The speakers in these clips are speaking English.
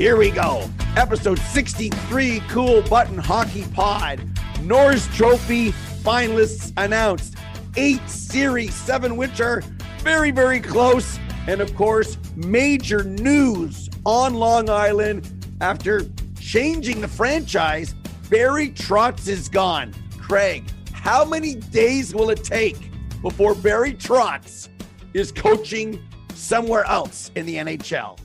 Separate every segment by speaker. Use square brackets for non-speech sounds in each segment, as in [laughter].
Speaker 1: Here we go. Episode 63 Kool Button Hockey Pod. Norris Trophy finalists announced. Eight series, seven which are very, very close. And of course, major news on Long Island after changing the franchise. Barry Trotz is gone. Craig, how many days will it take before Barry Trotz is coaching somewhere else in the NHL?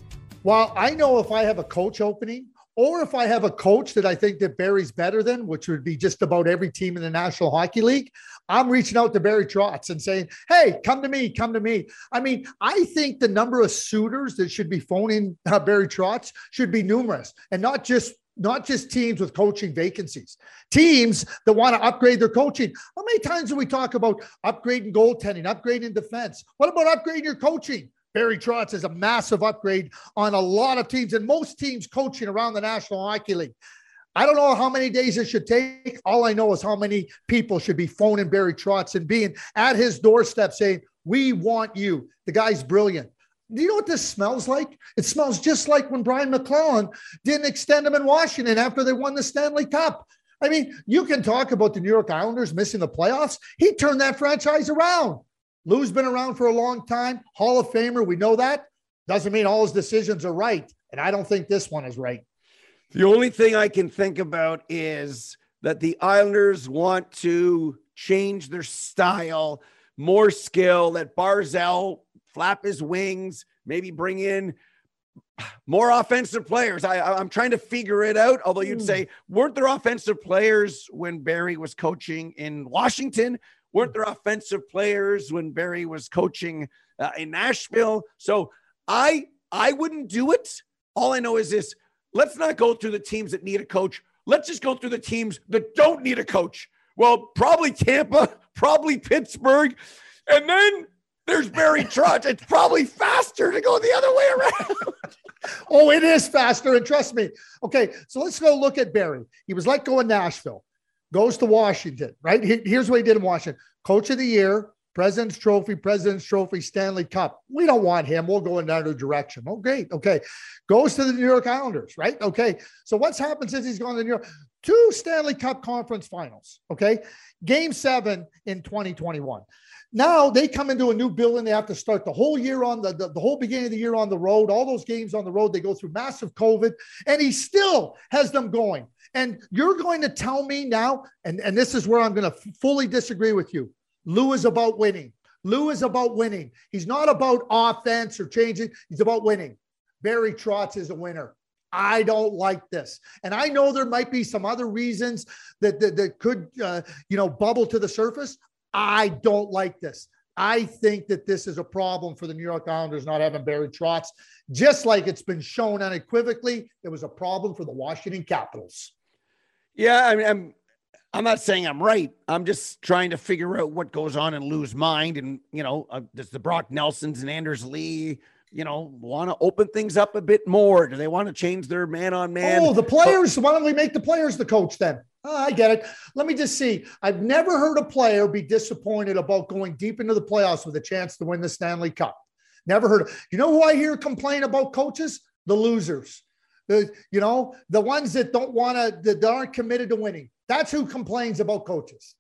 Speaker 2: Well, I know if I have a coach opening or if I have a coach that I think that Barry's better than, which would be just about every team in the National Hockey League, I'm reaching out to Barry Trotz and saying, "Hey, come to me, come to me." I mean, I think the number of suitors that should be phoning uh, Barry Trotz should be numerous, and not just not just teams with coaching vacancies, teams that want to upgrade their coaching. How many times do we talk about upgrading goaltending, upgrading defense? What about upgrading your coaching? Barry Trotz is a massive upgrade on a lot of teams and most teams coaching around the National Hockey League. I don't know how many days it should take. All I know is how many people should be phoning Barry Trotz and being at his doorstep saying, We want you. The guy's brilliant. Do you know what this smells like? It smells just like when Brian MacLellan didn't extend him in Washington after they won the Stanley Cup. I mean, you can talk about the New York Islanders missing the playoffs. He turned that franchise around. Lou's been around for a long time, Hall of Famer. We know that. Doesn't mean all his decisions are right. And I don't think this one is right.
Speaker 1: The only thing I can think about is that the Islanders want to change their style, more skill, let Barzal flap his wings, maybe bring in more offensive players. I, am trying to figure it out. Although you'd hmm. say, weren't there offensive players when Barry was coaching in Washington? Weren't there offensive players when Barry was coaching uh, in Nashville? So I I wouldn't do it. All I know is this: let's not go through the teams that need a coach. Let's just go through the teams that don't need a coach. Well, probably Tampa, [laughs] probably Pittsburgh, and then there's Barry [laughs] Trotz. It's probably faster to go the other way around. [laughs]
Speaker 2: oh, it is faster, and trust me. Okay, so let's go look at Barry. He was let go in Nashville goes to Washington, right? Here's what he did in Washington Coach of the Year, President's Trophy, President's Trophy, Stanley Cup. We don't want him. We'll go in another direction. Oh, great. Okay. Goes to the New York Islanders, right? Okay. So what's happened since he's gone to New York? Two Stanley Cup conference finals. Okay. Game seven in 2021. Now they come into a new building. They have to start the whole year on the, the, the whole beginning of the year on the road. All those games on the road, they go through massive COVID, and he still has them going. And you're going to tell me now, and, and this is where I'm going to fully disagree with you. Lou is about winning. Lou is about winning. He's not about offense or changing. He's about winning. Barry Trotz is a winner. I don't like this. And I know there might be some other reasons that, that, that could, uh, you know, bubble to the surface. I don't like this. I think that this is a problem for the New York Islanders not having Barry Trotz, just like it's been shown unequivocally. It was a problem for the Washington Capitals.
Speaker 1: Yeah, I mean, I'm I'm not saying I'm right. I'm just trying to figure out what goes on in Lou's mind, and you know, uh, does the Brock Nelsons and Anders Lee, you know, want to open things up a bit more? Do they want to change their man on man?
Speaker 2: Oh, the players. Why don't we make the players the coach then? Oh, I get it. Let me just see. I've never heard a player be disappointed about going deep into the playoffs with a chance to win the Stanley Cup. Never heard of. You know who I hear complain about coaches? The losers the you know the ones that don't want to that aren't committed to winning. That's who complains about coaches.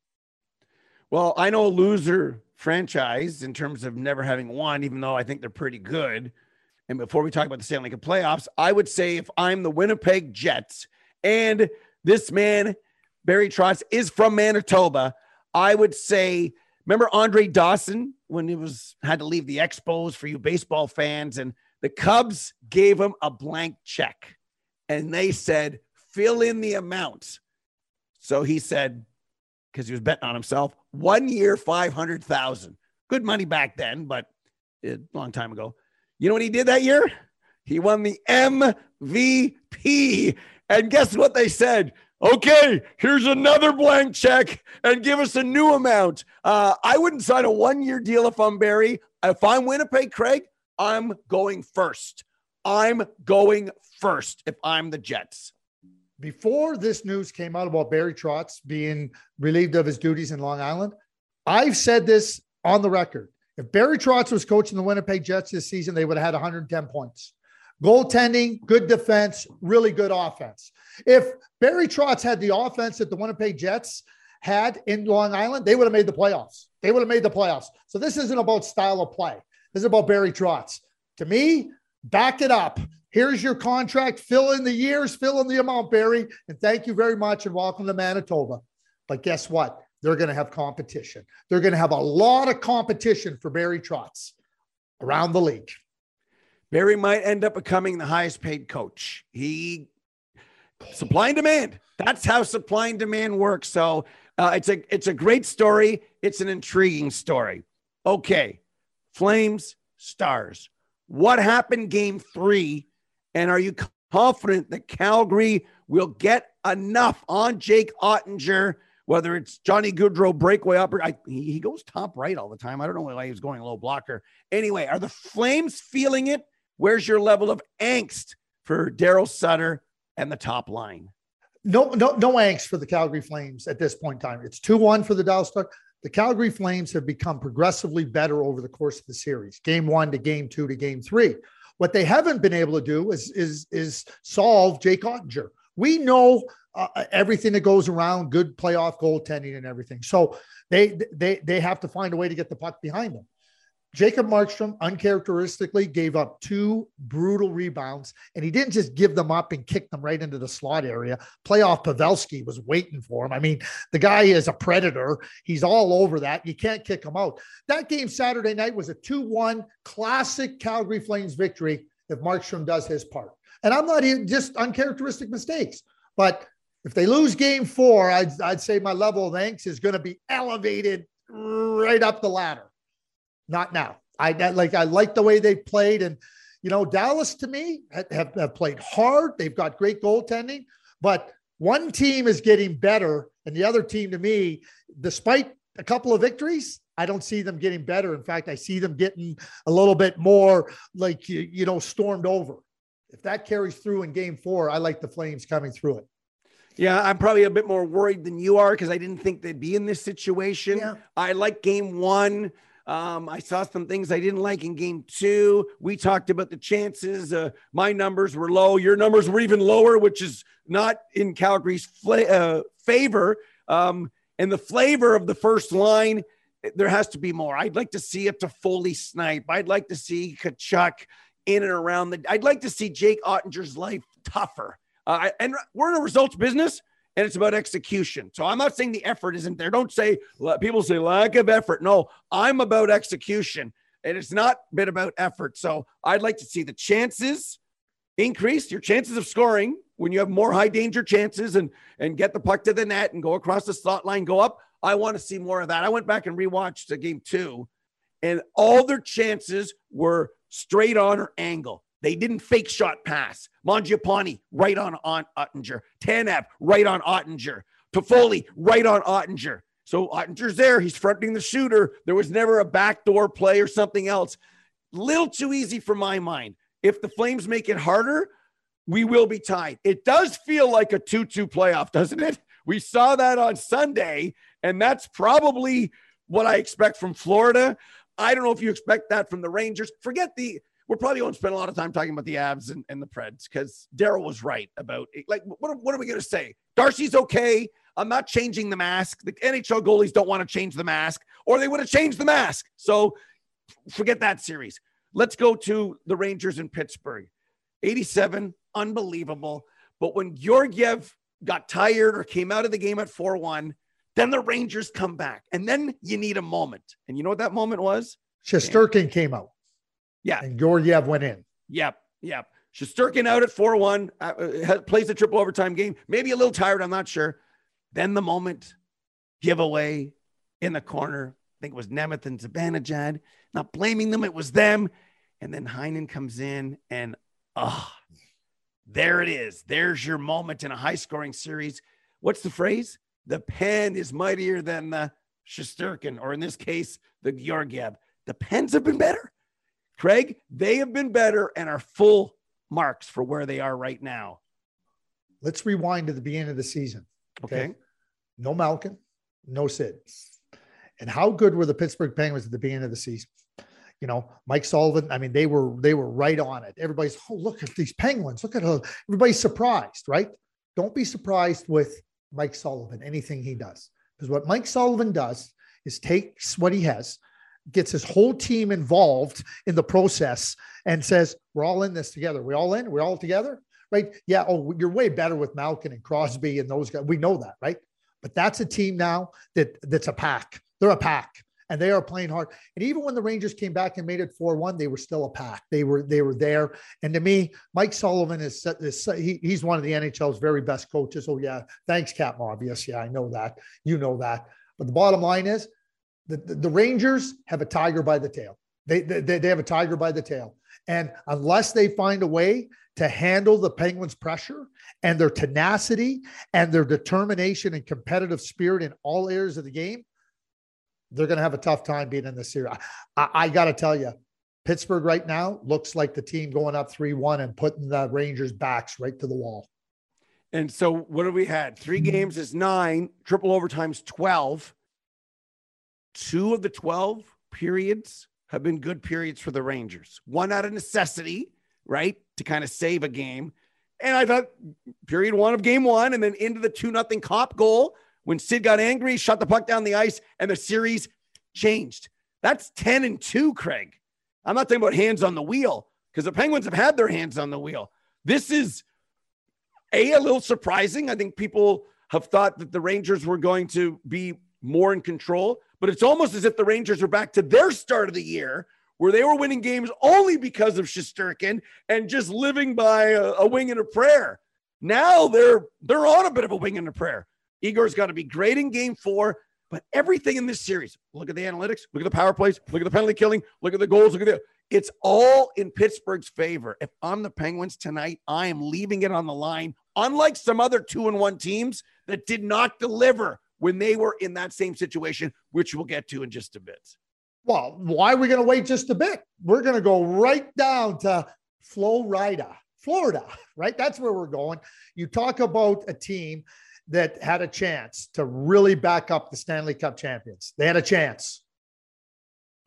Speaker 1: Well, I know a loser franchise in terms of never having won, even though I think they're pretty good. And before we talk about the Stanley Cup playoffs, I would say if I'm the Winnipeg Jets and this man Barry Trotz is from Manitoba, I would say, remember Andre Dawson when he was had to leave the Expos for you baseball fans, and the Cubs gave him a blank check, and they said fill in the amount. So he said, because he was betting on himself, one year five hundred thousand, good money back then, but a long time ago. You know what he did that year? He won the MVP. And guess what they said? Okay, here's another blank check and give us a new amount. Uh, I wouldn't sign a one year deal if I'm Barry. If I'm Winnipeg, Craig, I'm going first. I'm going first if I'm the Jets.
Speaker 2: Before this news came out about Barry Trotz being relieved of his duties in Long Island, I've said this on the record. If Barry Trotz was coaching the Winnipeg Jets this season, they would have had 110 points. Goaltending, good defense, really good offense. If Barry Trotz had the offense that the Winnipeg Jets had in Long Island, they would have made the playoffs. They would have made the playoffs. So this isn't about style of play. This is about Barry Trotz. To me, back it up. Here's your contract. Fill in the years, fill in the amount, Barry. And thank you very much and welcome to Manitoba. But guess what? They're going to have competition. They're going to have a lot of competition for Barry Trotz around the league.
Speaker 1: Barry might end up becoming the highest paid coach. He supply and demand. That's how supply and demand works. So uh, it's a it's a great story. It's an intriguing story. Okay, Flames Stars. What happened game three? And are you confident that Calgary will get enough on Jake Oettinger? Whether it's Johnny Gaudreau breakaway upper, I, he goes top right all the time. I don't know why he was going low blocker. Anyway, are the Flames feeling it? Where's your level of angst for Daryl Sutter and the top line?
Speaker 2: No, no, no angst for the Calgary Flames at this point in time. It's 2 1 for the Dallas Stars. The Calgary Flames have become progressively better over the course of the series, game one to game two to game three. What they haven't been able to do is is is solve Jake Oettinger. We know uh, everything that goes around good playoff goaltending and everything. So they they they have to find a way to get the puck behind them. Jacob Markstrom uncharacteristically gave up two brutal rebounds, and he didn't just give them up and kick them right into the slot area. Playoff Pavelski was waiting for him. I mean, the guy is a predator. He's all over that. You can't kick him out. That game Saturday night was a 2 1 classic Calgary Flames victory if Markstrom does his part. And I'm not even just uncharacteristic mistakes, but if they lose game four, I'd, I'd say my level of angst is going to be elevated right up the ladder. Not now. I like I like the way they played, and you know Dallas to me have, have played hard. They've got great goaltending, but one team is getting better, and the other team to me, despite a couple of victories, I don't see them getting better. In fact, I see them getting a little bit more like you, you know stormed over. If that carries through in Game Four, I like the Flames coming through it.
Speaker 1: Yeah, I'm probably a bit more worried than you are because I didn't think they'd be in this situation. Yeah. I like game one. Um, I saw some things I didn't like in game two. We talked about the chances. Uh, my numbers were low. Your numbers were even lower, which is not in Calgary's fla- uh, favor. Um, and the flavor of the first line, there has to be more. I'd like to see it Toffoli snipe. I'd like to see Tkachuk in and around the. I'd like to see Jake Oettinger's life tougher. Uh, and we're in a results business and it's about execution. So I'm not saying the effort isn't there. Don't say people say lack of effort. No, I'm about execution, and it's not been about effort. So I'd like to see the chances increase, your chances of scoring when you have more high danger chances and and get the puck to the net and go across the slot line, go up. I want to see more of that. I went back and rewatched the game two, and all their chances were straight on or angle. They didn't fake shot pass. Mangiapane right on, on Oettinger. Tanev right on Oettinger. Toffoli right on Oettinger. So Oettinger's there. He's fronting the shooter. There was never a backdoor play or something else. Little too easy for my mind. If the Flames make it harder, we will be tied. It does feel like a 2 2 playoff, doesn't it? We saw that on Sunday, and that's probably what I expect from Florida. I don't know if you expect that from the Rangers. Forget the we're probably going to spend a lot of time talking about the Avs and, and the Preds because Daryl was right about it. like what, what are we going to say? Darcy's okay. I'm not changing the mask. The NHL goalies don't want to change the mask, or they would have changed the mask. So forget that series. Let's go to the Rangers in Pittsburgh. 87, unbelievable. But when Georgiev got tired or came out of the game at 4 1. Then the Rangers come back. And then you need a moment. And you know what that moment was?
Speaker 2: Shesterkin came out.
Speaker 1: Yeah.
Speaker 2: And Georgiev went in.
Speaker 1: Yep. Yep. Shesterkin out at 4 1, uh, uh plays the triple overtime game. Maybe a little tired. I'm not sure. Then the moment, giveaway in the corner. I think it was Nemeth and Zibanejad. Not blaming them. It was them. And then Heinen comes in and, ah, oh, there it is. There's your moment in a high scoring series. What's the phrase? The pen is mightier than the Shesterkin, or in this case, the Georgiev. The pens have been better. Craig, they have been better and are full marks for where they are right now.
Speaker 2: Let's rewind to the beginning of the season.
Speaker 1: Okay. okay.
Speaker 2: No Malkin, no Sid. And how good were the Pittsburgh Penguins at the beginning of the season? You know, Mike Sullivan. I mean, they were they were right on it. Everybody's oh look at these Penguins. Look at how everybody's surprised, right? Don't be surprised with Mike Sullivan, anything he does. Because what Mike Sullivan does is takes what he has, gets his whole team involved in the process and says, We're all in this together. We all in, we're all together. Right. Yeah. Oh, you're way better with Malkin and Crosby and those guys. We know that, right? But that's a team now that that's a pack. They're a pack and they are playing hard. And even when the Rangers came back and made it 4-1, they were still a pack. They were they were there. And to me, Mike Sullivan is, is he, he's one of the NHL's very best coaches. Oh yeah, thanks, Cap Obvious. Yeah, I know that. You know that. But the bottom line is the, the, the Rangers have a tiger by the tail. They, they, they have a tiger by the tail. And unless they find a way to handle the Penguins' pressure and their tenacity and their determination and competitive spirit in all areas of the game, they're going to have a tough time being in the series. I, I got to tell you, Pittsburgh right now looks like the team going up 3 1 and putting the Rangers' backs right to the wall.
Speaker 1: And so, what have we had? Three mm-hmm. games is nine, triple overtime's 12. Two of the 12 periods have been good periods for the Rangers. One out of necessity, right? To kind of save a game. And I thought period one of game one, and then into the two nothing cop goal when Sid got angry, shot the puck down the ice, and the series changed. That's 10 and 2, Craig. I'm not talking about hands on the wheel because the Penguins have had their hands on the wheel. This is a a little surprising. I think people have thought that the Rangers were going to be more in control, but it's almost as if the Rangers are back to their start of the year where they were winning games only because of Shesterkin and just living by a, a wing and a prayer. Now they're they're on a bit of a wing and a prayer. Igor's got to be great in game four, but everything in this series, look at the analytics, look at the power plays, look at the penalty killing, look at the goals, look at the it's all in Pittsburgh's favor. If I'm the Penguins tonight, I am leaving it on the line, unlike some other two and one teams that did not deliver when they were in that same situation, which we'll get to in just a bit.
Speaker 2: Well, why are we going to wait just a bit? We're going to go right down to Florida, Florida, [laughs] right? That's where we're going. You talk about a team that had a chance to really back up the Stanley Cup champions. They had a chance.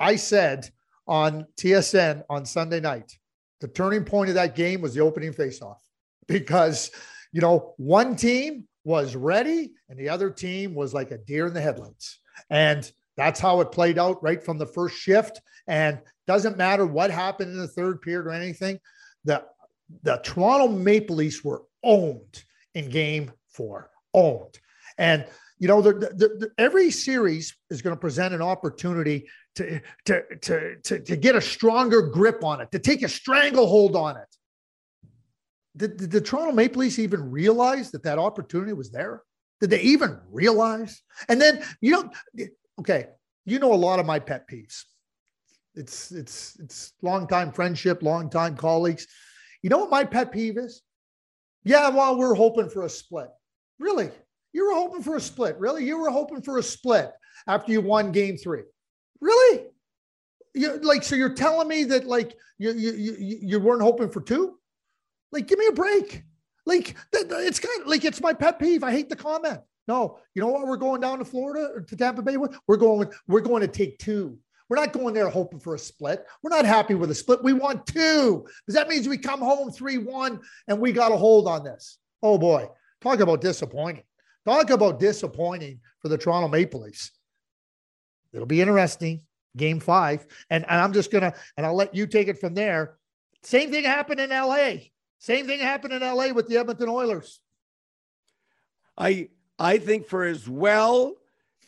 Speaker 2: I said on TSN on Sunday night, the turning point of that game was the opening faceoff because, you know, one team was ready and the other team was like a deer in the headlights. And that's how it played out right from the first shift. And doesn't matter what happened in the third period or anything. The, the Toronto Maple Leafs were owned in game four owned. And you know, the, the, the, every series is going to present an opportunity to, to, to, to, to get a stronger grip on it, to take a stranglehold on it. Did, did the Toronto Maple Leafs even realize that that opportunity was there? Did they even realize? And then, you know, okay, you know a lot of my pet peeves. It's it's it's long time friendship, long time colleagues. You know what my pet peeve is? Yeah, well, we're hoping for a split. Really? You were hoping for a split. Really? You were hoping for a split after you won game three. Really? You like so you're telling me that like you you you, you weren't hoping for two? Like give me a break. Like it's kind of like it's my pet peeve. I hate the comment. No, you know what? We're going down to Florida or to Tampa Bay. We're going. We're going to take two. We're not going there hoping for a split. We're not happy with a split. We want two because that means we come home three one and we got a hold on this. Oh boy, Talk about disappointing. Talk about disappointing for the Toronto Maple Leafs. It'll be interesting. Game five. And, and I'm just going to, and I'll let you take it from there. Same thing happened in LA. Same thing happened in LA with the Edmonton Oilers.
Speaker 1: I I think for as well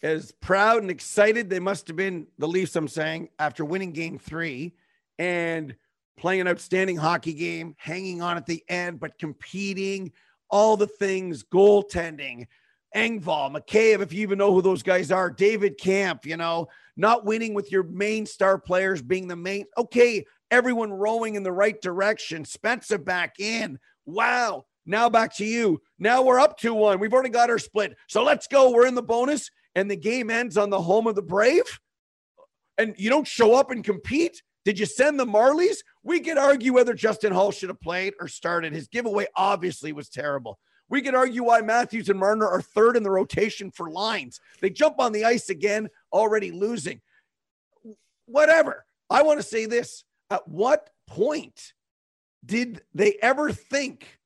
Speaker 1: as proud and excited they must have been the Leafs. I'm saying after winning Game Three and playing an outstanding hockey game, hanging on at the end, but competing, all the things, goaltending, Engvall, Mikheyev, if you even know who those guys are, David Kampf, you know, not winning with your main star players being the main. Okay, everyone rowing in the right direction. Spencer back in. Wow. Now back to you. Now we're up 2 1. We've already got our split. So let's go. We're in the bonus, and the game ends on the home of the Brave. And you don't show up and compete. Did you send the Marlies? We could argue whether Justin Holl should have played or started. His giveaway obviously was terrible. We could argue why Matthews and Marner are third in the rotation for lines. They jump on the ice again, already losing. Whatever. I want to say this. At what point did they ever think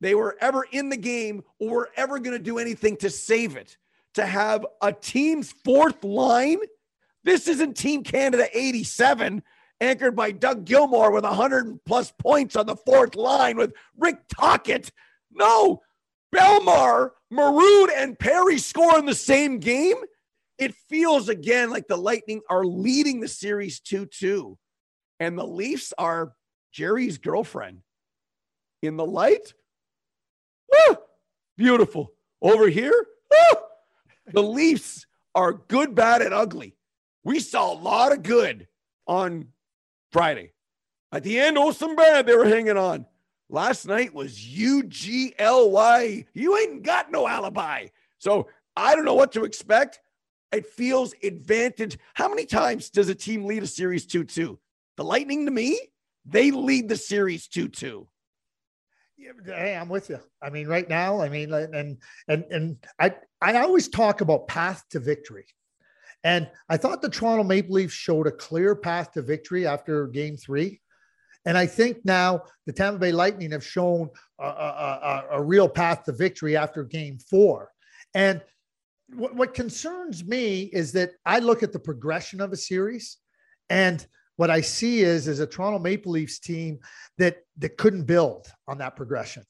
Speaker 1: they were ever in the game or were ever going to do anything to save it? To have a team's fourth line? This isn't Team Canada 87 anchored by Doug Gilmour with 100 plus points on the fourth line with Rick Tocchet. No, Bellemare, Maroon, and Perry score in the same game. It feels again like the Lightning are leading the series 2 2, and the Leafs are Jerry's girlfriend. In the light, ah, beautiful. Over here, ah, the Leafs are good, bad, and ugly. We saw a lot of good on Friday. At the end, oh, some bad they were hanging on. Last night was U G L Y. You ain't got no alibi. So I don't know what to expect. It feels advantage. How many times does a team lead a series 2 2? The Lightning to me, they lead the series 2 2.
Speaker 2: Uh, hey, I'm with you. I mean, right now, I mean, and and and I I always talk about path to victory. And I thought the Toronto Maple Leafs showed a clear path to victory after game three. And I think now the Tampa Bay Lightning have shown a, a, a, real path to victory after game four. And what, what concerns me is that I look at the progression of a series and what I see is, is a Toronto Maple Leafs team that, that couldn't build on that progression.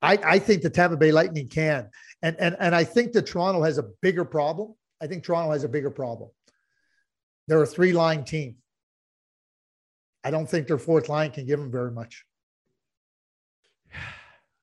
Speaker 2: I, I think the Tampa Bay Lightning can. And, and, and I think that Toronto has a bigger problem. I think Toronto has a bigger problem. They're a three line team. I don't think their fourth line can give them very much.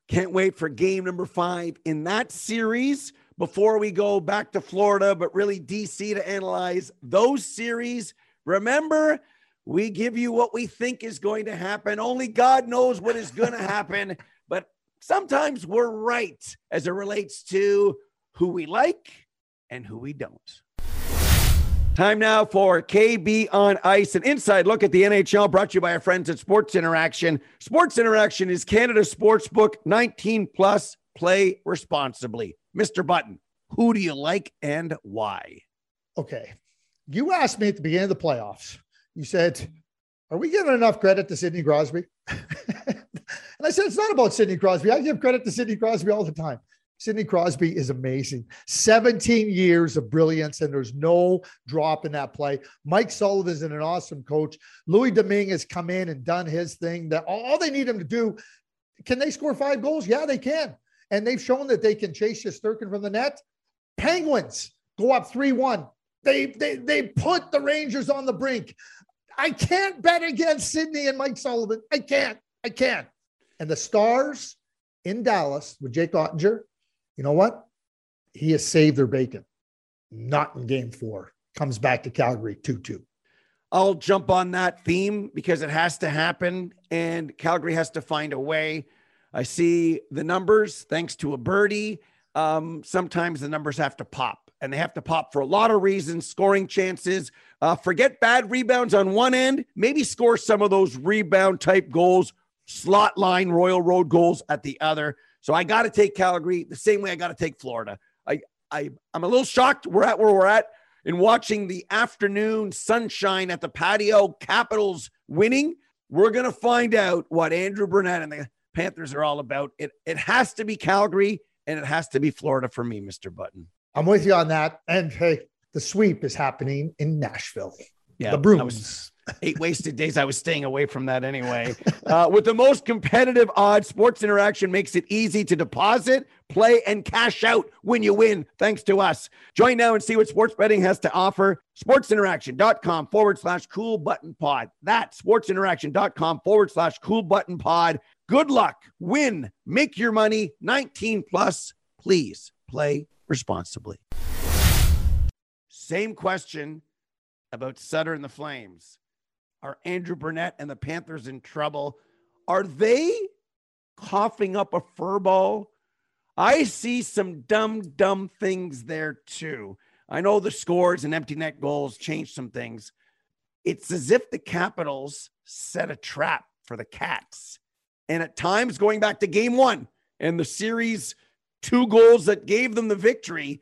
Speaker 1: Can't wait for game number five in that series before we go back to Florida, but really DC to analyze those series. Remember, we give you what we think is going to happen. Only God knows what is going [laughs] to happen, but sometimes we're right as it relates to who we like and who we don't. Time now for KB on Ice, an inside look at the NHL brought to you by our friends at Sports Interaction. Sports Interaction is Canada's sports book, 19 plus. Play responsibly. Mr. Button, who do you like and why?
Speaker 2: Okay. You asked me at the beginning of the playoffs, you said, Are we giving enough credit to Sidney Crosby? [laughs] and I said, It's not about Sidney Crosby. I give credit to Sidney Crosby all the time. Sidney Crosby is amazing. 17 years of brilliance, and there's no drop in that play. Mike Sullivan is an awesome coach. Louis Domingue has come in and done his thing. That all they need him to do. Can they score five goals? Yeah, they can. And they've shown that they can chase Shesterkin from the net. Penguins go up 3 1. They, they, they put the Rangers on the brink. I can't bet against Sidney and Mike Sullivan. I can't. I can't. And the Stars in Dallas with Jake Oettinger you know what? He has saved their bacon. Not in game four. Comes back to Calgary 2 2.
Speaker 1: I'll jump on that theme because it has to happen and Calgary has to find a way. I see the numbers thanks to a birdie. Um, sometimes the numbers have to pop and they have to pop for a lot of reasons scoring chances. Uh, forget bad rebounds on one end, maybe score some of those rebound type goals, slot line, Royal Road goals at the other. So I got to take Calgary the same way I got to take Florida. I, I, I'm a little shocked we're at where we're at in watching the afternoon sunshine at the patio, Capitals winning. We're going to find out what Andrew Brunette and the Panthers are all about. It, it has to be Calgary and it has to be Florida for me, Mr. Button.
Speaker 2: I'm with you on that. And hey, the sweep is happening in Nashville.
Speaker 1: Yeah,
Speaker 2: the Bruins.
Speaker 1: Eight wasted days. I was staying away from that anyway. Uh, with the most competitive odds, Sports Interaction makes it easy to deposit, play, and cash out when you win, thanks to us. Join now and see what sports betting has to offer. SportsInteraction.com forward slash cool button pod. That's sportsinteraction.com forward slash cool button pod. Good luck, win, make your money 19 plus. Please play responsibly. Same question about Sutter and the Flames. Are Andrew Brunette and the Panthers in trouble? Are they coughing up a fur ball? I see some dumb, dumb things there too. I know the scores and empty net goals changed some things. It's as if the Capitals set a trap for the Cats. And at times, going back to game one and the series, two goals that gave them the victory,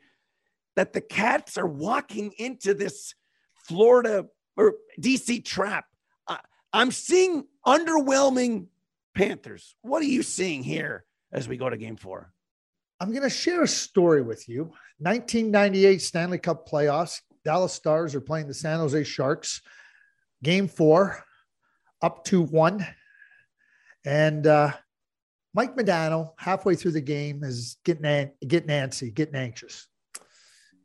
Speaker 1: that the Cats are walking into this Florida or DC trap. I'm seeing underwhelming Panthers. What are you seeing here as we go to game four?
Speaker 2: I'm going to share a story with you. 1998 Stanley Cup playoffs. Dallas Stars are playing the San Jose Sharks. Game four, up to one. And uh, Mike Modano, halfway through the game, is getting, an- getting antsy, getting anxious.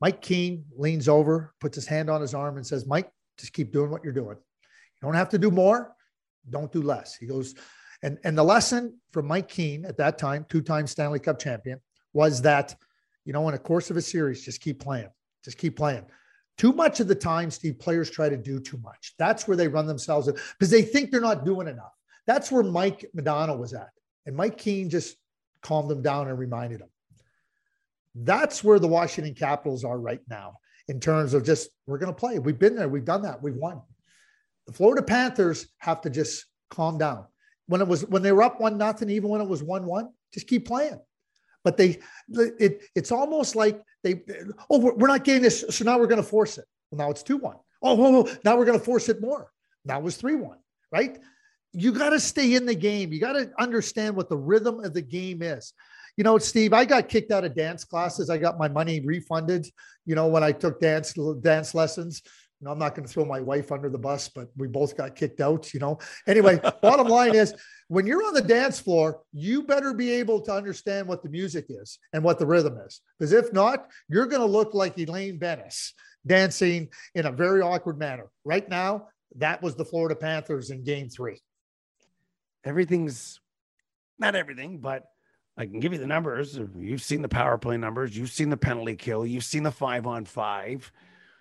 Speaker 2: Mike Keane leans over, puts his hand on his arm, and says, Mike, just keep doing what you're doing. Don't have to do more, don't do less. He goes, and, and the lesson from Mike Keane at that time, two time Stanley Cup champion, was that, you know, in a course of a series, just keep playing, just keep playing. Too much of the time, Steve, players try to do too much. That's where they run themselves because they think they're not doing enough. That's where Mike Modano was at. And Mike Keane just calmed them down and reminded them. That's where the Washington Capitals are right now in terms of just, we're going to play. We've been there. We've done that. We've won. The Florida Panthers have to just calm down. When it was, when they were up one nothing, even when it was one one, just keep playing. But they, it, it's almost like they, oh, we're not getting this. So now we're going to force it. Well, now it's 2 1. Oh, oh, oh, now we're going to force it more. Now it was 3 1, right? You got to stay in the game. You got to understand what the rhythm of the game is. You know, Steve, I got kicked out of dance classes. I got my money refunded, you know, when I took dance dance lessons. Know, I'm not going to throw my wife under the bus, but we both got kicked out, you know. Anyway, bottom line is [laughs] when you're on the dance floor, you better be able to understand what the music is and what the rhythm is. Because if not, you're going to look like Elaine Benes dancing in a very awkward manner. Right now, that was the Florida Panthers in game three.
Speaker 1: Everything's not everything, but I can give you the numbers. You've seen the power play numbers, you've seen the penalty kill, you've seen the five on five.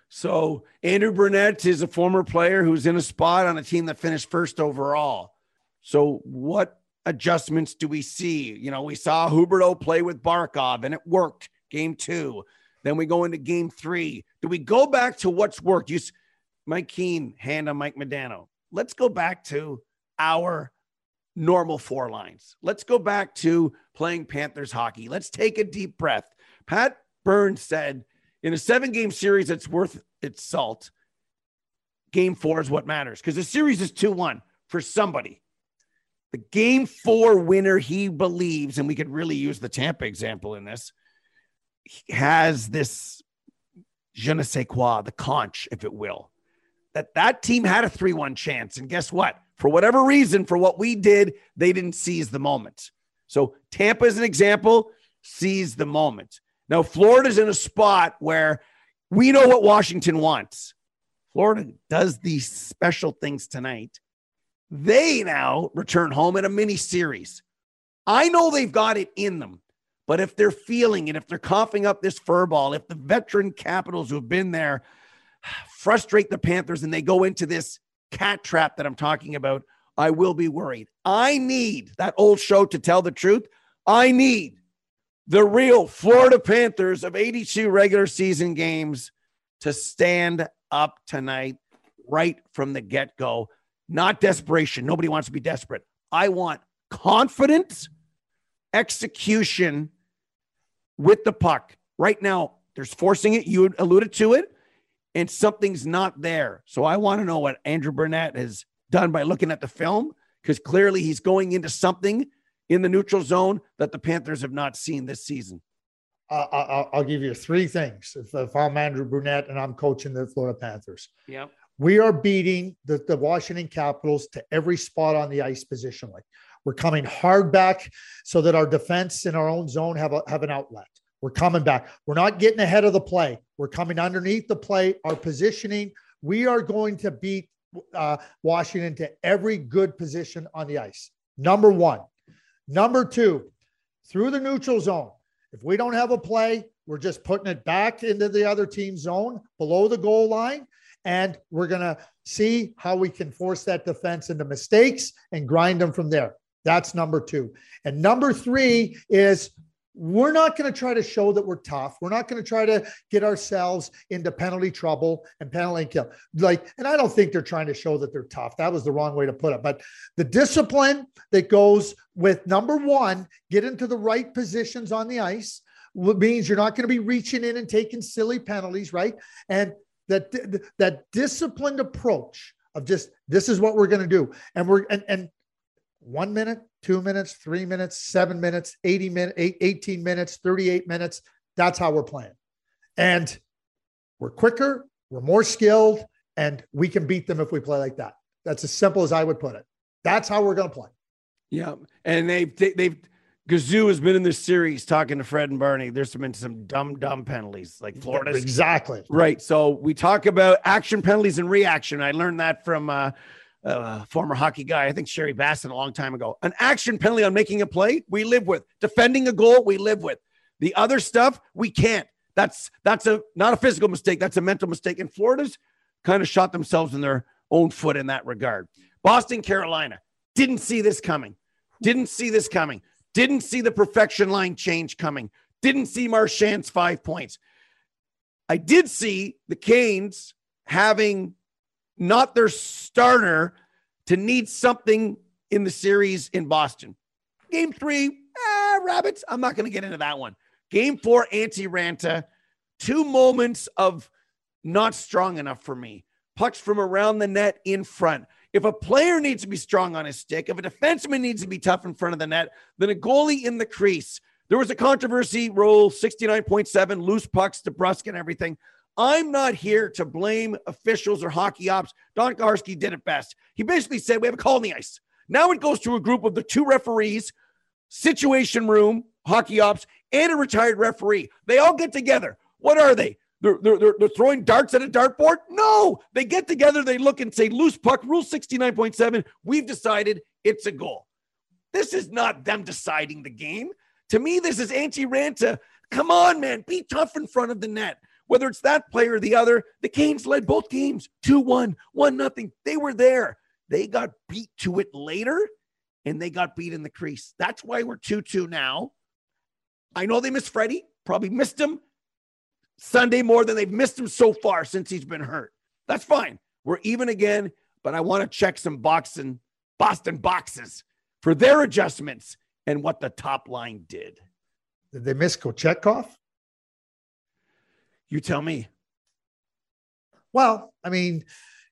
Speaker 1: So Andrew Brunette is a former player who's in a spot on a team that finished first overall. So what adjustments do we see? You know, we saw Huberdeau play with Barkov and it worked game two. Then we go into game three. Do we go back to what's worked? You, Mike Keane, hand on Mike Modano. Let's go back to our normal four lines. Let's go back to playing Panthers hockey. Let's take a deep breath. Pat Burns said in a seven game series that's worth its salt, game four is what matters because the series is 2 1 for somebody. The game four winner, he believes, and we could really use the Tampa example in this, has this je ne sais quoi, the conch, if it will, that that team had a 3 1 chance. And guess what? For whatever reason, for what we did, they didn't seize the moment. So Tampa is an example, seize the moment. Now, Florida's in a spot where we know what Washington wants. Florida does these special things tonight. They now return home in a mini series. I know they've got it in them, but if they're feeling it, if they're coughing up this fur ball, if the veteran capitals who have been there frustrate the Panthers and they go into this cat trap that I'm talking about, I will be worried. I need that old show to tell the truth. I need the real Florida Panthers of 82 regular season games to stand up tonight right from the get go. Not desperation. Nobody wants to be desperate. I want confidence, execution with the puck. Right now, there's forcing it. You alluded to it, and something's not there. So I want to know what Andrew Brunette has done by looking at the film because clearly he's going into something in the neutral zone that the Panthers have not seen this season?
Speaker 2: Uh, I'll, I'll, give you three things. If, if, I'm Andrew Brunette and I'm coaching the Florida Panthers,
Speaker 1: yep.
Speaker 2: We are beating the, the Washington Capitals to every spot on the ice positionally. We're coming hard back so that our defense in our own zone have, a, have an outlet. We're coming back. We're not getting ahead of the play. We're coming underneath the play. Our positioning, we are going to beat uh, Washington to every good position on the ice. Number one. Number two, through the neutral zone. If we don't have a play, we're just putting it back into the other team's zone below the goal line. And we're going to see how we can force that defense into mistakes and grind them from there. That's number two. And number three is we're not going to try to show that we're tough. We're not going to try to get ourselves into penalty trouble and penalty kill. Like, and I don't think they're trying to show that they're tough. That was the wrong way to put it. But the discipline that goes with number one, get into the right positions on the ice, means you're not going to be reaching in and taking silly penalties, right? And that that disciplined approach of just this is what we're going to do, and we're and and one minute, two minutes, three minutes, seven minutes, 80 minutes, 18 minutes, 38 minutes. That's how we're playing. And we're quicker, we're more skilled, and we can beat them if we play like that. That's as simple as I would put it. That's how we're going to play.
Speaker 1: Yeah. And they've, they've, Gazoo has been in this series talking to Fred and Barney. There's been some dumb, dumb penalties like Florida.
Speaker 2: Exactly.
Speaker 1: Right. So we talk about action penalties and reaction. I learned that from uh, former hockey guy, I think Sherry Bassin a long time ago. An action penalty on making a play, we live with. Defending a goal, we live with. The other stuff, we can't. That's that's a not a physical mistake. That's a mental mistake. And Florida's kind of shot themselves in their own foot in that regard. Boston, Carolina, didn't see this coming. Didn't see this coming. Didn't see the perfection line change coming. Didn't see Marchand's five points. I did see the Canes having not their starter to need something in the series in Boston. Game three, ah, Rabbits. I'm not going to get into that one. Game four, Antti Raanta. Two moments of not strong enough for me. Pucks from around the net in front. If a player needs to be strong on his stick, if a defenseman needs to be tough in front of the net, then a goalie in the crease. There was a controversy, rule 69.7, loose pucks, DeBrusk and everything. I'm not here to blame officials or hockey ops. Don Koharski did it best. He basically said, We have a call on the ice. Now it goes to a group of the two referees, situation room, hockey ops, and a retired referee. They all get together. What are they? They're, they're, they're, throwing darts at a dartboard? No, they get together, they look and say, loose puck, rule 69.7. We've decided it's a goal. This is not them deciding the game. To me, this is Antti Raanta. Come on, man, be tough in front of the net whether it's that player or the other. The Canes led both games 2 1, 1 nothing. They were there. They got beat to it later and they got beat in the crease. That's why we're 2 2 now. I know they missed Freddie, probably missed him Sunday more than they've missed him so far since he's been hurt. That's fine. We're even again, but I want to check some Boston, Boston boxes for their adjustments and what the top line did.
Speaker 2: Did they miss Kochetkov?
Speaker 1: You tell me.
Speaker 2: Well, I mean,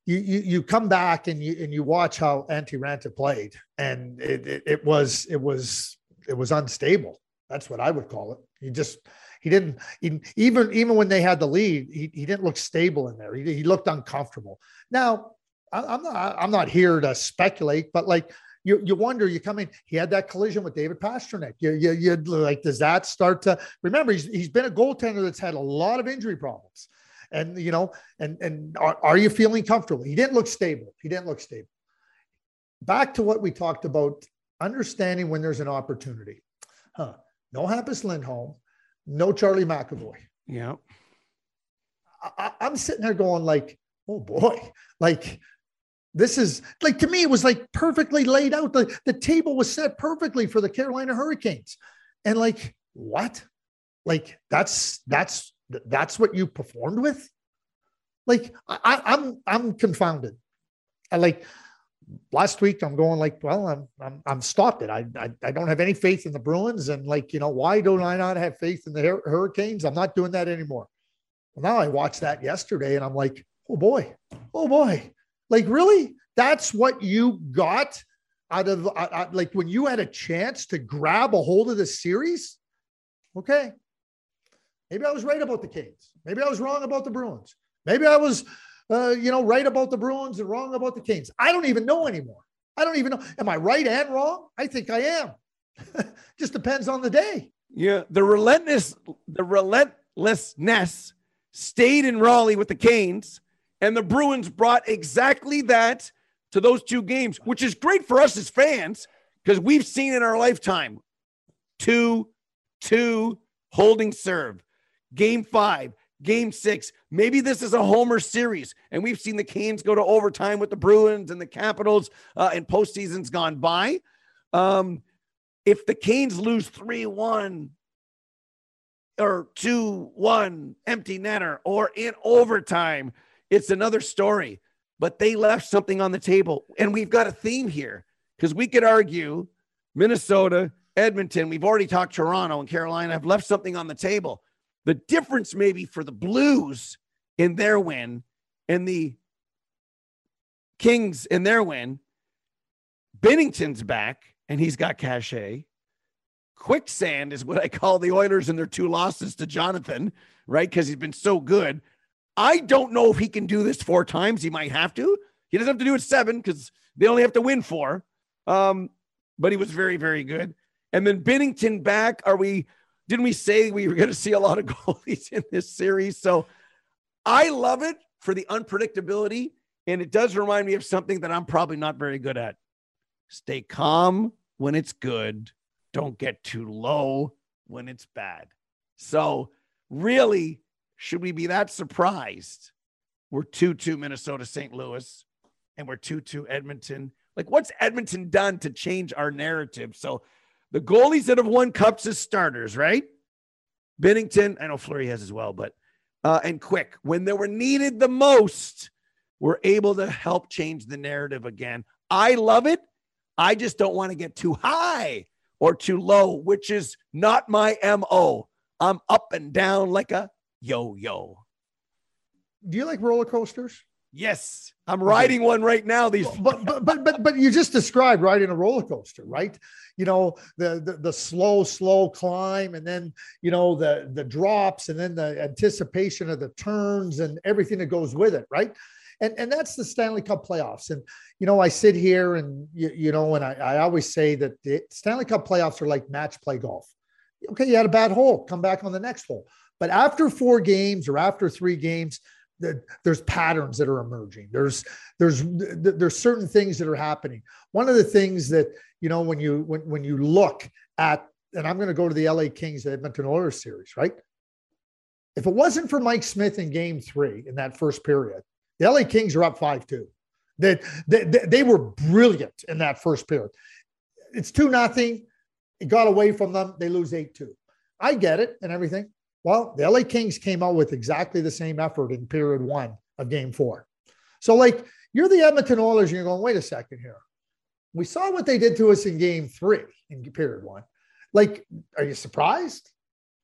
Speaker 2: you, you you come back and you and you watch how Antti Raanta played, and it, it, it was it was it was unstable. That's what I would call it. He just he didn't he, even even when they had the lead, he, he didn't look stable in there. He, he looked uncomfortable. Now, I, am not I'm not here to speculate, but like you you wonder you come in. He had that collision with David Pastrnak. You you you like does that start to remember? He's he's been a goaltender that's had a lot of injury problems, and you know and and are, are you feeling comfortable? He didn't look stable. He didn't look stable. Back to what we talked about, understanding when there's an opportunity. Huh? No Hampus Lindholm, no Charlie McAvoy.
Speaker 1: Yeah.
Speaker 2: I, I'm sitting there going like, oh boy, like this is like to me, it was like perfectly laid out. The, the table was set perfectly for the Carolina Hurricanes. And like, what? Like that's that's that's what you performed with? Like I, I'm I'm confounded. I like last week I'm going like, well, I'm I'm I'm stopped it. I, I I don't have any faith in the Bruins, and like you know, why don't I not have faith in the Hurricanes? I'm not doing that anymore. Well, now I watched that yesterday, and I'm like, oh boy, oh boy, like, really? That's what you got out of uh, uh, like when you had a chance to grab a hold of the series? Okay. Maybe I was right about the Canes. Maybe I was wrong about the Bruins. Maybe I was uh, you know, right about the Bruins and wrong about the Canes. I don't even know anymore. I don't even know. Am I right and wrong? I think I am. [laughs] Just depends on the day.
Speaker 1: Yeah, the relentless, the relentlessness stayed in Raleigh with the Canes, and the Bruins brought exactly that to those two games, which is great for us as fans because we've seen in our lifetime two, two holding serve, game five, game six. Maybe this is a homer series, and we've seen the Canes go to overtime with the Bruins and the Capitals uh, in postseasons gone by. Um, if the Canes lose 3 1 or 2 1 empty netter or in overtime, it's another story. But they left something on the table. And we've got a theme here because we could argue Minnesota, Edmonton, we've already talked Toronto and Carolina have left something on the table. The difference, maybe, for the Blues in their win and the Kings in their win, Binnington's back and he's got cachet. Quicksand is what I call the Oilers and their two losses to Jonathan, right? Because he's been so good. I don't know if he can do this four times. He might have to. He doesn't have to do it seven because they only have to win four. Um, but he was very, very good. And then Binnington back. Are we? Didn't we say we were going to see a lot of [laughs] goalies in this series? So I love it for the unpredictability, and it does remind me of something that I'm probably not very good at. Stay calm when it's good. Don't get too low when it's bad. So, really, should we be that surprised? We're 2 2 Minnesota St. Louis and we're 2 2 Edmonton. Like, what's Edmonton done to change our narrative? So, the goalies that have won cups as starters, right? Binnington, I know Fleury has as well, but uh, and Quick when they were needed the most, were able to help change the narrative again. I love it. I just don't want to get too high or too low, which is not my MO. I'm up and down like a yo yo.
Speaker 2: Do you like roller coasters?
Speaker 1: Yes, I'm riding one right now. These,
Speaker 2: but but but but but you just described riding a roller coaster, right? You know the, the the slow slow climb, and then you know the the drops, and then the anticipation of the turns and everything that goes with it, right? and and that's the Stanley Cup playoffs. And you know, I sit here and you, you know, and I, I always say that the Stanley Cup playoffs are like match play golf. Okay, you had a bad hole, come back on the next hole. But after four games or after three games, there's patterns that are emerging. There's there's there's certain things that are happening. One of the things that you know when you when when you look at and I'm going to go to the LA Kings Edmonton Oilers series, right? If it wasn't for Mike Smith in game three in that first period, the LA Kings are up 5 2. They, they, they were brilliant in that first period. It's 2 nothing. It got away from them. They lose 8 2. I get it and everything. Well, the LA Kings came out with exactly the same effort in period one of game four. So, like, you're the Edmonton Oilers and you're going, wait a second here. We saw what they did to us in game three in period one. Like, are you surprised?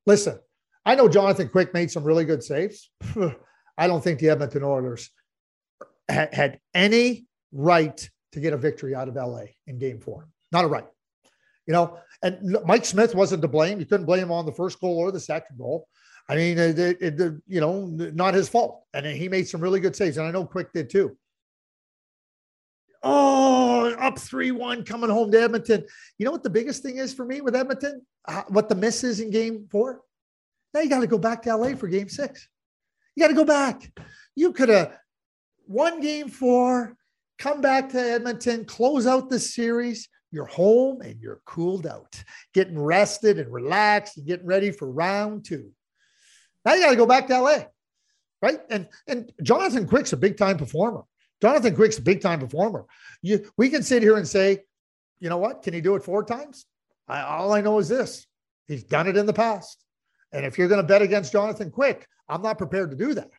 Speaker 2: Listen, I know Jonathan Quick made some really good saves. [sighs] I don't think the Edmonton Oilers had, had any right to get a victory out of LA in game four. Not a right. You know, and Mike Smith wasn't to blame. You couldn't blame him on the first goal or the second goal. I mean, it, it, it, you know, not his fault. And he made some really good saves. And I know Quick did too. Oh, up 3 1 coming home to Edmonton. You know what the biggest thing is for me with Edmonton? Uh, what the miss is in game four? Now you got to go back to LA for game six. You got to go back. You could have won game four, come back to Edmonton, close out the series. You're home and you're cooled out, getting rested and relaxed and getting ready for round two. Now you got to go back to LA, right? And and Jonathan Quick's a big time performer. Jonathan Quick's a big time performer. You, we can sit here and say, you know what? Can he do it four times? I, all I know is this: he's done it in the past. And if you're going to bet against Jonathan Quick, I'm not prepared to do that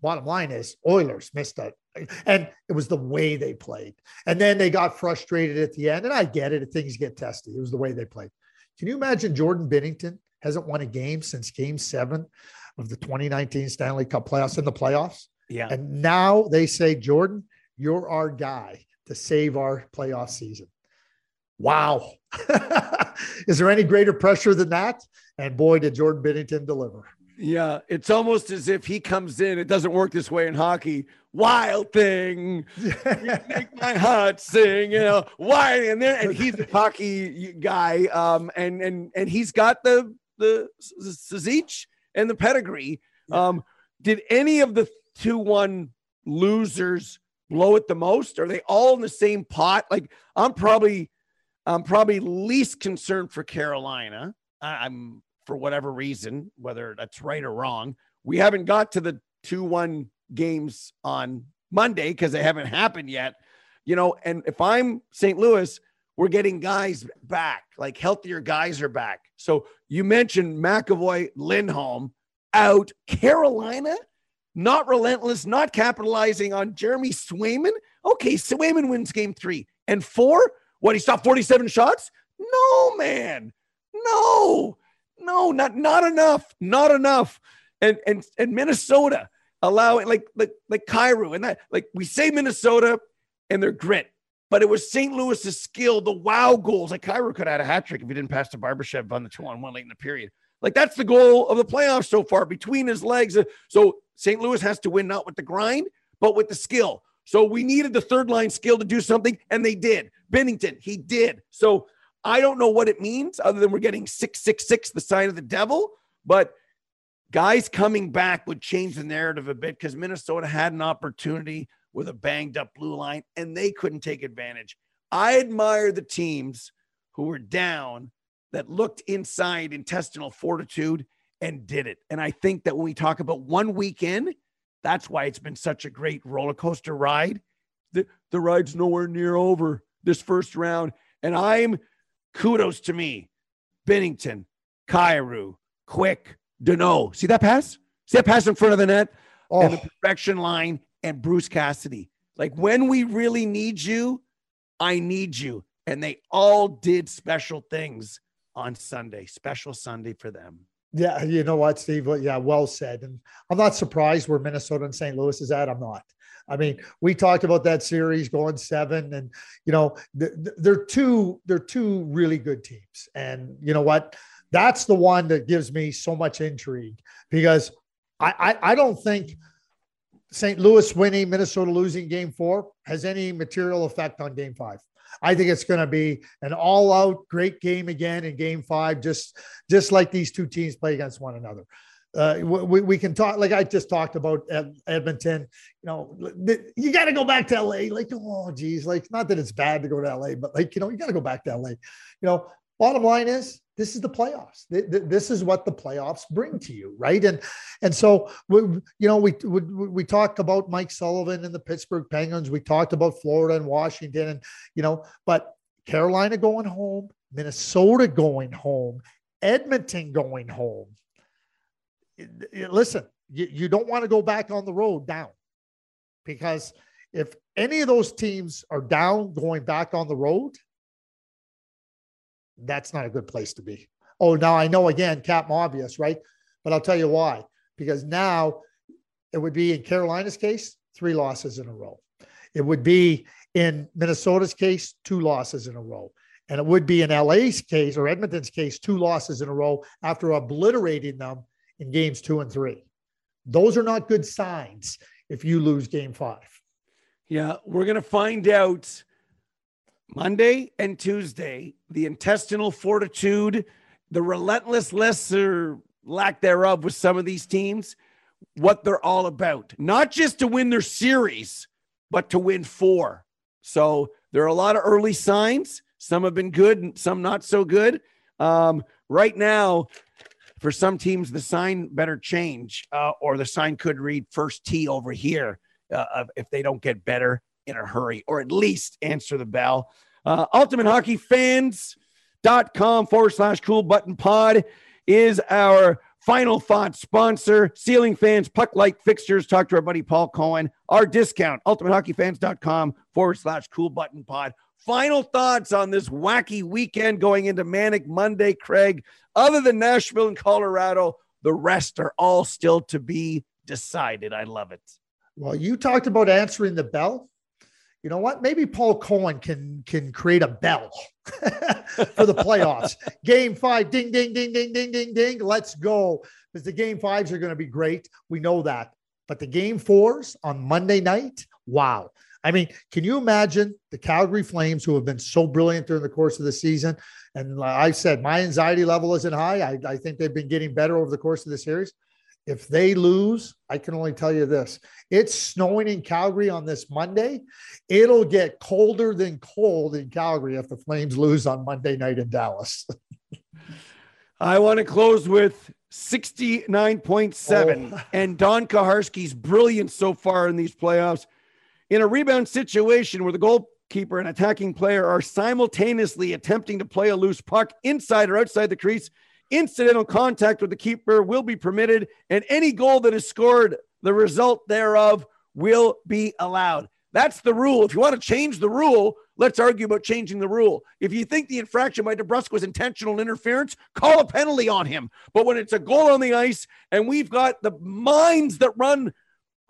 Speaker 2: bottom line is Oilers missed it. And it was the way they played. And then they got frustrated at the end. And I get it. Things get testy. It was the way they played. Can you imagine Jordan Binnington hasn't won a game since game seven of the 2019 Stanley Cup playoffs in the playoffs?
Speaker 1: Yeah.
Speaker 2: And now they say, Jordan, you're our guy to save our playoff season. Wow. [laughs] Is there any greater pressure than that? And boy, did Jordan Binnington deliver.
Speaker 1: Yeah, it's almost as if he comes in. It doesn't work this way in hockey. Wild thing, [laughs] make my heart sing. You know, why? And then and he's a [laughs] hockey guy, um, and and and he's got the the Zizich and the pedigree. Um, did any of the two one losers blow it the most? Are they all in the same pot? Like I'm probably I'm probably least concerned for Carolina. I'm for whatever reason, whether that's right or wrong. We haven't got to the 2 1 games on Monday because they haven't happened yet. You know, and if I'm St. Louis, we're getting guys back, like healthier guys are back. So you mentioned McAvoy, Lindholm out. Carolina, not relentless, not capitalizing on Jeremy Swayman. Okay, Swayman wins game three and four. What he stopped 47 shots? No, man. No. No, not not enough, not enough. And and and Minnesota allowing like like like Kyrou and that like we say Minnesota and their grit, but it was St. Louis's skill, the wow goals. Like Kyrou could have had a hat trick if he didn't pass to Barbashev on the two on one late in the period. Like that's the goal of the playoffs so far between his legs. Uh, so St. Louis has to win not with the grind, but with the skill. So we needed the third line skill to do something, and they did. Binnington, he did. So I don't know what it means other than we're getting 666, the sign of the devil. But guys coming back would change the narrative a bit because Minnesota had an opportunity with a banged up blue line and they couldn't take advantage. I admire the teams who were down that looked inside intestinal fortitude and did it. And I think that when we talk about one weekend, that's why it's been such a great roller coaster ride. The, the ride's nowhere near over this first round. And I'm Kudos to me. Binnington, Kyrou, Quick, Danault. See that pass? See that pass in front of the net? Oh. And the oh. perfection line and Bruce Cassidy. Like when we really need you, I need you. And they all did special things on Sunday, special Sunday for them.
Speaker 2: Yeah, you know what, Steve? Well, yeah, well said. And I'm not surprised where Minnesota and St. Louis is at. I'm not. I mean, we talked about that series going seven, and you know, they're two they're two really good teams. And you know what? That's the one that gives me so much intrigue because I I, I don't think St. Louis winning, Minnesota losing game four has any material effect on game five. I think it's going to be an all-out great game again in Game Five, just just like these two teams play against one another uh, we, we can talk like I just talked about Edmonton. You know, you got to go back to LA. Like, oh, geez, like not that it's bad to go to LA, but like you know, you got to go back to LA. You know, bottom line is this is the playoffs. This is what the playoffs bring to you, right? And and so we, you know, we we, we talked about Mike Sullivan and the Pittsburgh Penguins. We talked about Florida and Washington, and you know, but Carolina going home, Minnesota going home, Edmonton going home listen, you, you don't want to go back on the road down because if any of those teams are down going back on the road, that's not a good place to be. Oh, now I know again, Captain Obvious, right? But I'll tell you why. Because now it would be in Carolina's case, three losses in a row. It would be in Minnesota's case, two losses in a row. And it would be in LA's case or Edmonton's case, two losses in a row after obliterating them in games two and three. Those are not good signs if you lose game five.
Speaker 1: Yeah, we're going to find out Monday and Tuesday the intestinal fortitude, the relentlessness or lack thereof with some of these teams, what they're all about. Not just to win their series, but to win four. So there are a lot of early signs. Some have been good, some not so good. Um, right now, for some teams, the sign better change, uh, or the sign could read first tee over here uh, if they don't get better in a hurry, or at least answer the bell. Uh, UltimateHockeyFans.com forward slash Kool Button pod is our final thought sponsor. Ceiling fans, puck like fixtures. Talk to our buddy Paul Cohen. Our discount, UltimateHockeyFans.com forward slash Kool Button pod. Final thoughts on this wacky weekend going into Manic Monday, Craig. Other than Nashville and Colorado, the rest are all still to be decided. I love it.
Speaker 2: Well, you talked about answering the bell. you know what? Maybe Paul Cohen can can create a bell [laughs] for the playoffs. [laughs] game five, ding, ding, ding, ding, ding, ding, ding. Let's go. Because the game fives are going to be great. We know that. But the game fours on Monday night, wow. I mean, can you imagine the Calgary Flames who have been so brilliant during the course of the season? And I said my anxiety level isn't high. I, I think they've been getting better over the course of the series. If they lose, I can only tell you this it's snowing in Calgary on this Monday. It'll get colder than cold in Calgary if the Flames lose on Monday night in Dallas. [laughs]
Speaker 1: I want to close with 69.7 oh. and Don Koharski's brilliance so far in these playoffs. In a rebound situation where the goalkeeper and attacking player are simultaneously attempting to play a loose puck inside or outside the crease, incidental contact with the keeper will be permitted, and any goal that is scored, the result thereof will be allowed. That's the rule. If you want to change the rule, let's argue about changing the rule. If you think the infraction by DeBrusk was intentional interference, call a penalty on him. But when it's a goal on the ice and we've got the minds that run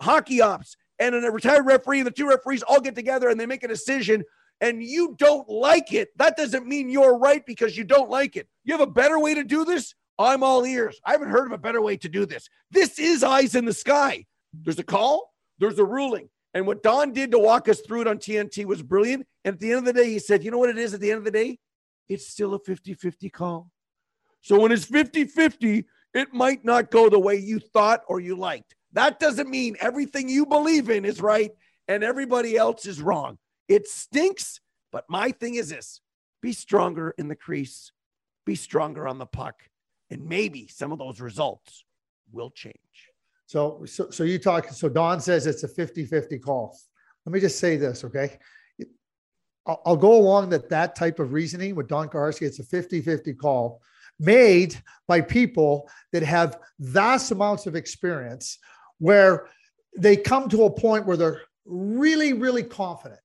Speaker 1: hockey ops and a retired referee, and the two referees all get together and they make a decision and you don't like it, that doesn't mean you're right because you don't like it. You have a better way to do this? I'm all ears. I haven't heard of a better way to do this. This is eyes in the sky. There's a call, there's a ruling. And what Don did to walk us through it on TNT was brilliant. And at the end of the day, he said, You know what it is at the end of the day? It's still a 50 50 call. So when it's 50 50, it might not go the way you thought or you liked. That doesn't mean everything you believe in is right and everybody else is wrong. It stinks, but my thing is this be stronger in the crease, be stronger on the puck, and maybe some of those results will change.
Speaker 2: So, so, so you talk, so Don says it's a 50 50 call. Let me just say this, okay? I'll, I'll go along that that type of reasoning with Don Koharski. It's a 50 50 call made by people that have vast amounts of experience where they come to a point where they're really, really confident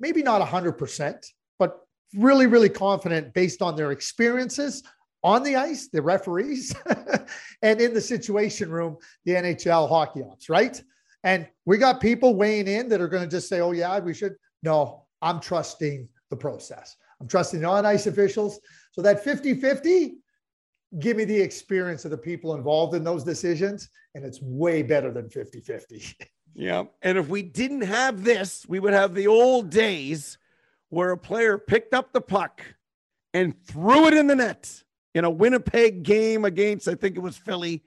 Speaker 2: maybe not 100%, but really, really confident based on their experiences on the ice, the referees, [laughs] and in the situation room, the NHL hockey ops, right? And we got people weighing in that are going to just say, oh, yeah, we should. No, I'm trusting the process. I'm trusting on ice officials. So that 50 50, give me the experience of the people involved in those decisions. And it's way better than 50 50. [laughs]
Speaker 1: Yeah. And if we didn't have this, we would have the old days where a player picked up the puck and threw it in the net in a Winnipeg game against, I think it was Philly,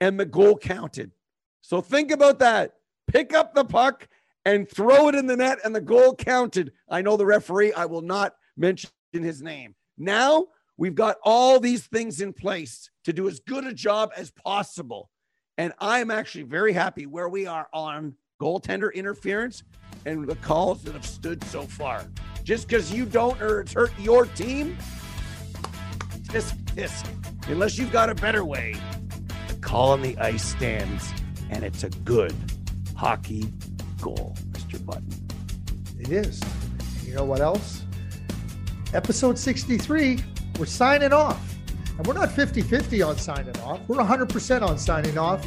Speaker 1: and the goal counted. So think about that. Pick up the puck and throw it in the net, and the goal counted. I know the referee, I will not mention his name. Now we've got all these things in place to do as good a job as possible and I'm actually very happy where we are on goaltender interference and the calls that have stood so far. Just because you don't or it's hurt your team, just this. Unless you've got a better way, the call on the ice stands and it's a good hockey goal, Mr. Button.
Speaker 2: It is. You know what else? Episode 63, we're signing off. And we're not 50 50 on signing off. We're 100% on signing off.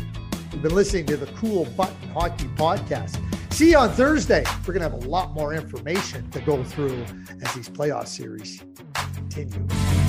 Speaker 2: We've been listening to the Kool Button Hockey Podcast. See you on Thursday. We're going to have a lot more information to go through as these playoff series continue.